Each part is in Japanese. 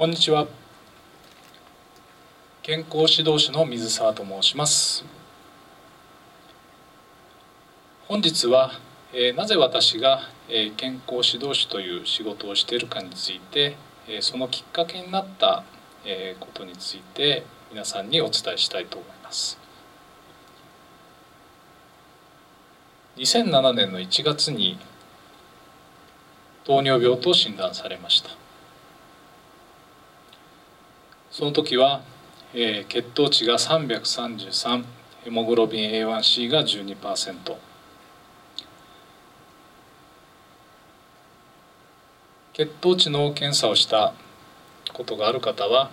こんにちは。健康指導士の水沢と申します。本日は、えー、なぜ私が、えー、健康指導士という仕事をしているかについて、えー、そのきっかけになった、えー、ことについて皆さんにお伝えしたいと思います。2007年の1月に糖尿病と診断されました。その時は、えー、血糖値が333ヘモグロビン A1C が12%血糖値の検査をしたことがある方は、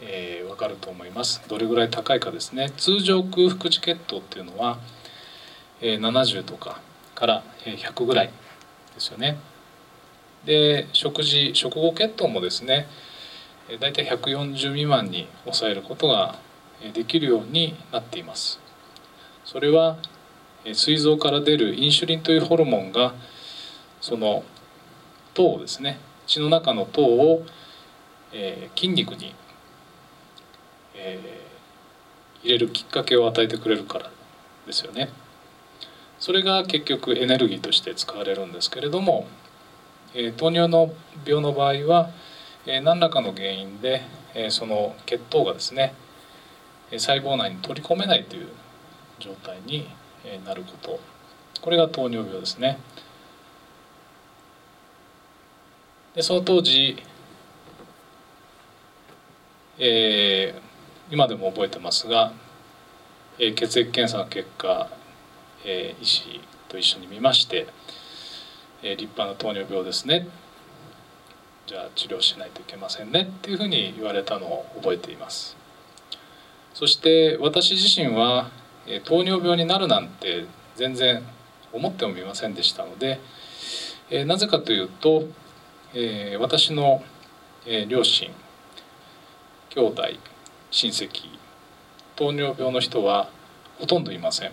えー、分かると思います。どれぐらい高いかですね。通常空腹時血糖っていうのは、えー、70とかから100ぐらいですよね。で食事食後血糖もですね大体140未満に抑えることができるようになっています。それは膵臓から出るインシュリンというホルモンがその糖をですね。血の中の糖を、え筋肉に、え入れるきっかけを与えてくれるからですよね。それが結局エネルギーとして使われるんですけれども、え糖尿の病の場合はえ何らかの原因で、えその血糖がですね細胞内に取り込めないという状態になること。これが糖尿病ですね。でその当時、えー、今でも覚えてますが、えー、血液検査の結果、えー、医師と一緒に見まして、えー、立派な糖尿病ですね。じゃあ治療しないといけませんねっていうふうに言われたのを覚えています。そして私自身は糖尿病になるなんて全然思ってもみませんでしたのでなぜかというと私の両親兄弟親戚糖尿病の人はほとんどいません。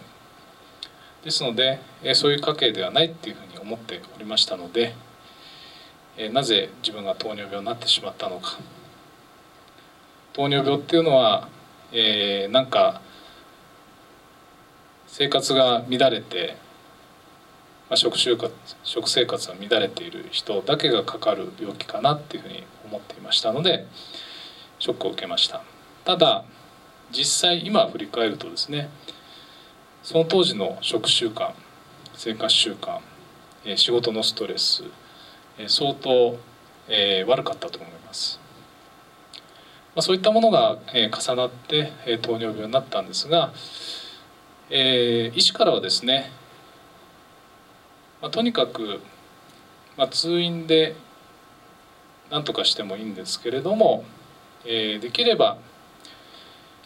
ですのでそういう家系ではないっていうふうに思っておりましたのでなぜ自分が糖尿病になってしまったのか。糖尿病っていうのは、えー、なんか生活が乱れて、まあ、食習活食生活が乱れている人だけがかかる病気かなっていうふうに思っていましたのでショックを受けました。ただ実際今振り返るとですねその当時の食習慣生活習慣仕事のストレス相当、えー、悪かったと思います。まあ、そういったものが、えー、重なって、えー、糖尿病になったんですが、えー、医師からはですね、まあ、とにかく、まあ、通院で何とかしてもいいんですけれども、えー、できれば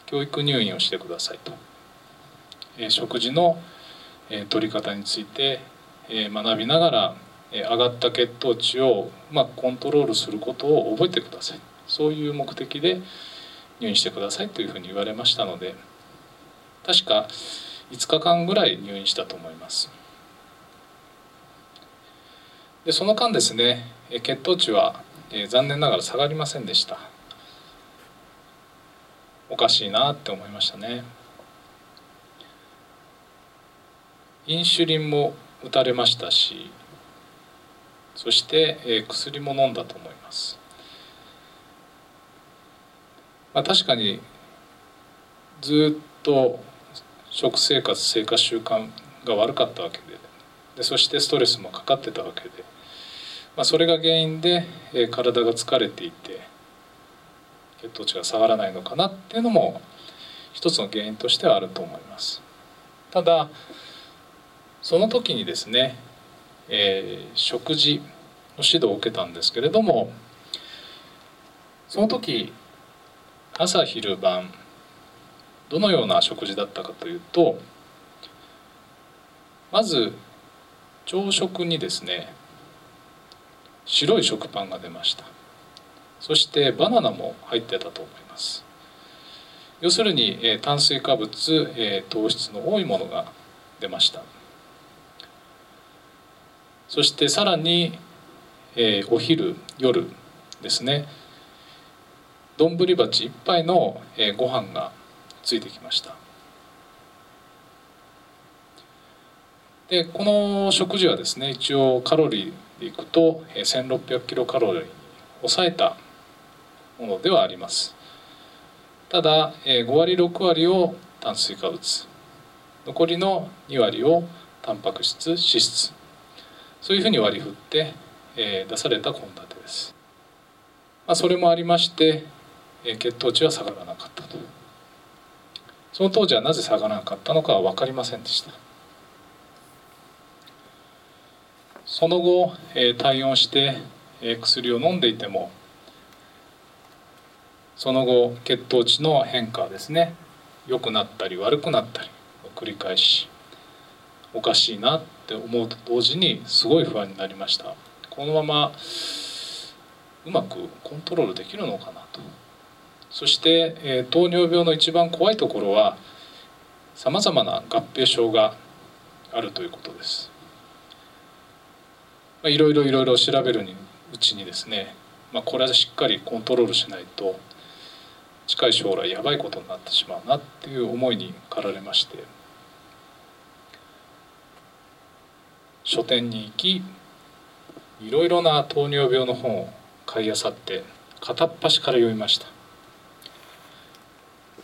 教育入院をしてくださいと、えー、食事の、えー、取り方について、えー、学びながら上がった血糖値をうまくコントロールすることを覚えてください。そういう目的で入院してくださいというふうに言われましたので確か5日間ぐらい入院したと思います。でその間ですね血糖値は、え残念ながら下がりませんでした。おかしいなって思いましたね。インシュリンも打たれましたしそして、えー、薬も飲んだと思います、まあ、確かにずっと食生活生活習慣が悪かったわけででそしてストレスもかかってたわけで、まあ、それが原因で、えー、体が疲れていて血糖値が下がらないのかなっていうのも一つの原因としてはあると思います。ただその時にですねえー、食事指導を受けたんですけれどもその時朝昼晩どのような食事だったかというとまず朝食にですね白い食パンが出ました。そしてバナナも入ってたと思います。要するに、えー、炭水化物、えー、糖質の多いものが出ました。そしてさらに、えー、お昼夜ですね、丼鉢1杯のご飯がついてきました。でこの食事はですね一応カロリーでいくと1600キロカロリーに抑えたものではあります。ただ5割6割を炭水化物。残りの2割をタンパク質脂質。そういうふうに割り振って出された献立です、まあ、それもありまして血糖値は下がらなかったと。その当時はなぜ下がらなかったのかは分かりませんでした。その後退院して薬を飲んでいてもその後血糖値の変化ですね。良くなったり悪くなったりを繰り返しおかしいなって思うと同時にすごい不安になりました。このままうまくコントロールできるのかなと。そして、え糖尿病の一番怖いところはさまざまな合併症があるということです。まあいろいろいろいろ調べるうちにですね、まあ、これはしっかりコントロールしないと近い将来やばいことになってしまうなっていう思いに駆られまして書店に行きいろいろな糖尿病の本を買いあさって片っ端から読みました。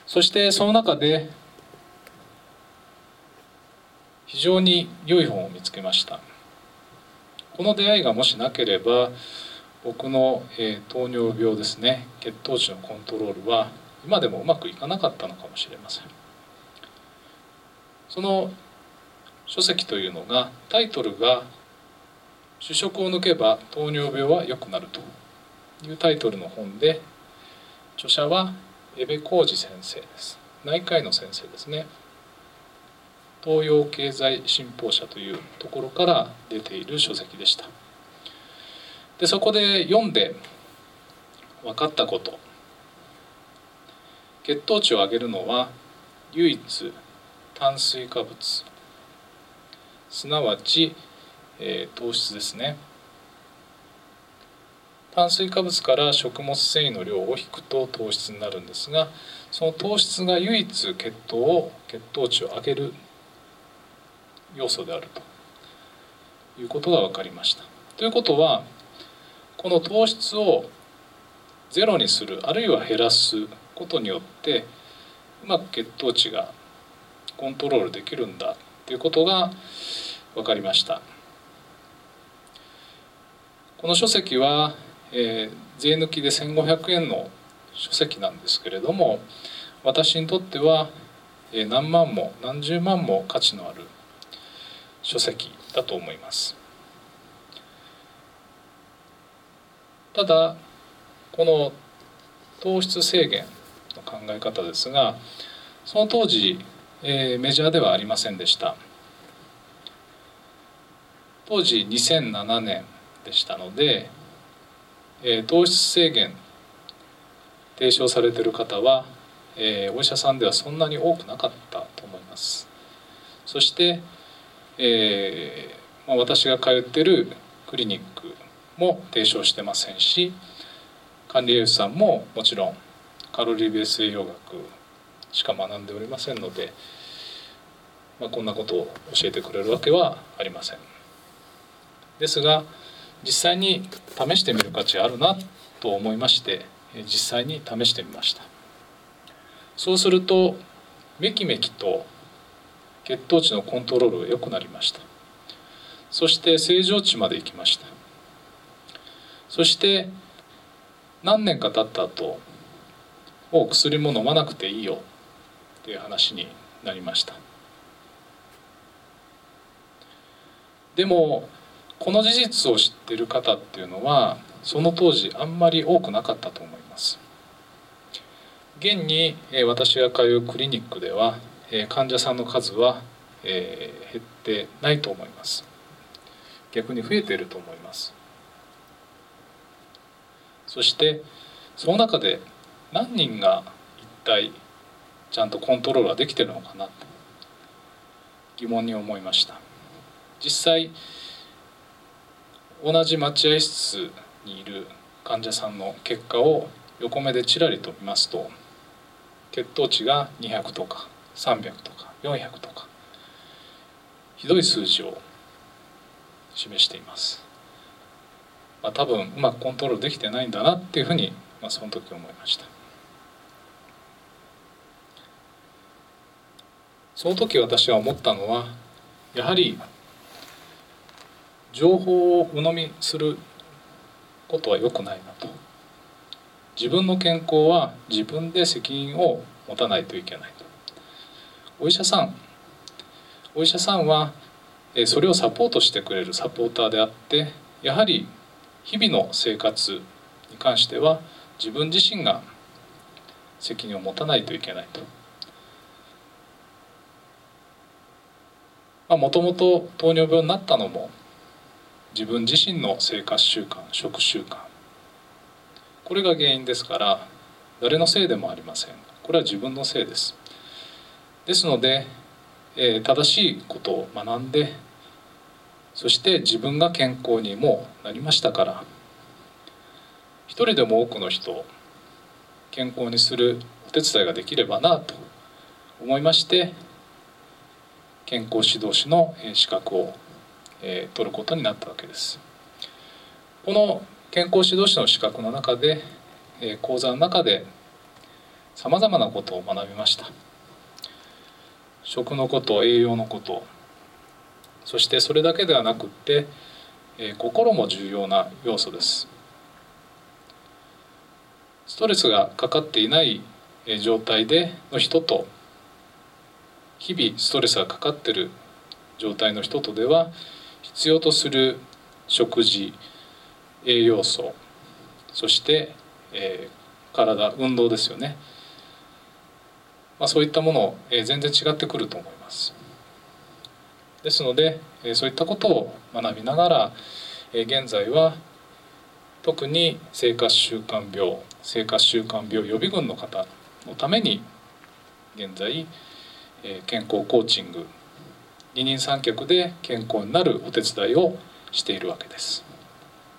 そしてその中で非常に良い本を見つけました。この出会いがもしなければ僕の、えー、糖尿病ですね血糖値のコントロールは今でもうまくいかなかったのかもしれません。その書籍というのがタイトルが「主食を抜けば糖尿病は良くなる」と。いうタイトルの本で著者は江部浩二先生です。内科医の先生ですね。東洋経済新報社というところから出ている書籍でした。でそこで読んで分かったこと。血糖値を上げるのは唯一炭水化物。すなわち、えー、糖質ですね炭水化物から食物繊維の量を引くと糖質になるんですがその糖質が唯一血糖を血糖値を上げる要素であるということが分かりました。ということはこの糖質をゼロにするあるいは減らすことによってうまく血糖値がコントロールできるんだということが分かりましたこの書籍は、えー、税抜きで1500円の書籍なんですけれども私にとっては、えー、何万も何十万も価値のある書籍だと思います。ただこの糖質制限の考え方ですがその当時、えー、メジャーではありませんでした。当時2007年でしたので、えー、糖質制限提唱されてる方は、えー、お医者さんではそんなに多くなかったと思いますそして、えーまあ、私が通ってるクリニックも提唱してませんし管理栄養士さんももちろんカロリーベース栄養学しか学んでおりませんので、まあ、こんなことを教えてくれるわけはありません。ですが実際に試してみる価値あるなと思いまして実際に試してみました。そうするとめきめきと血糖値のコントロールが良くなりました。そして正常値まで行きました。そして何年か経った後もう薬も飲まなくていいよっていう話になりました。でもこの事実を知っている方っていうのはその当時あんまり多くなかったと思います。現に私が通うクリニックでは患者さんの数は減ってないと思います。逆に増えていると思います。そしてその中で何人が一体ちゃんとコントロールができてるのかなと疑問に思いました。実際同じ待合室にいる患者さんの結果を横目でちらりと見ますと血糖値が200とか300とか400とかひどい数字を示しています、まあ、多分うまくコントロールできてないんだなっていうふうに、まあ、その時思いました。その時私は思ったのはやはり情報を鵜呑みすることは良くないなと。自分の健康は自分で責任を持たないといけないと。お医者さん。お医者さんはそれをサポートしてくれるサポーターであってやはり日々の生活に関しては自分自身が責任を持たないといけないと。もともと糖尿病になったのも自分自身の生活習慣食習慣。これが原因ですから誰のせいでもありません。これは自分のせいです。ですので、えー、正しいことを学んでそして自分が健康にもなりましたから一人でも多くの人を健康にするお手伝いができればなと思いまして健康指導士の資格をえー、取ることになったわけです。この健康指導士の資格の中で、えー、講座の中でさまざまなことを学びました。食のこと栄養のことそしてそれだけではなくって、えー、心も重要な要素です。ストレスがかかっていない状態での人と日々ストレスがかかっている状態の人とでは必要とする食事栄養素そして、えー、体運動ですよね、まあ、そういったもの、えー、全然違ってくると思います。ですので、えー、そういったことを学びながら、えー、現在は特に生活習慣病生活習慣病予備軍の方のために現在、えー、健康コーチング二人三脚で健康になるお手伝いをしているわけです。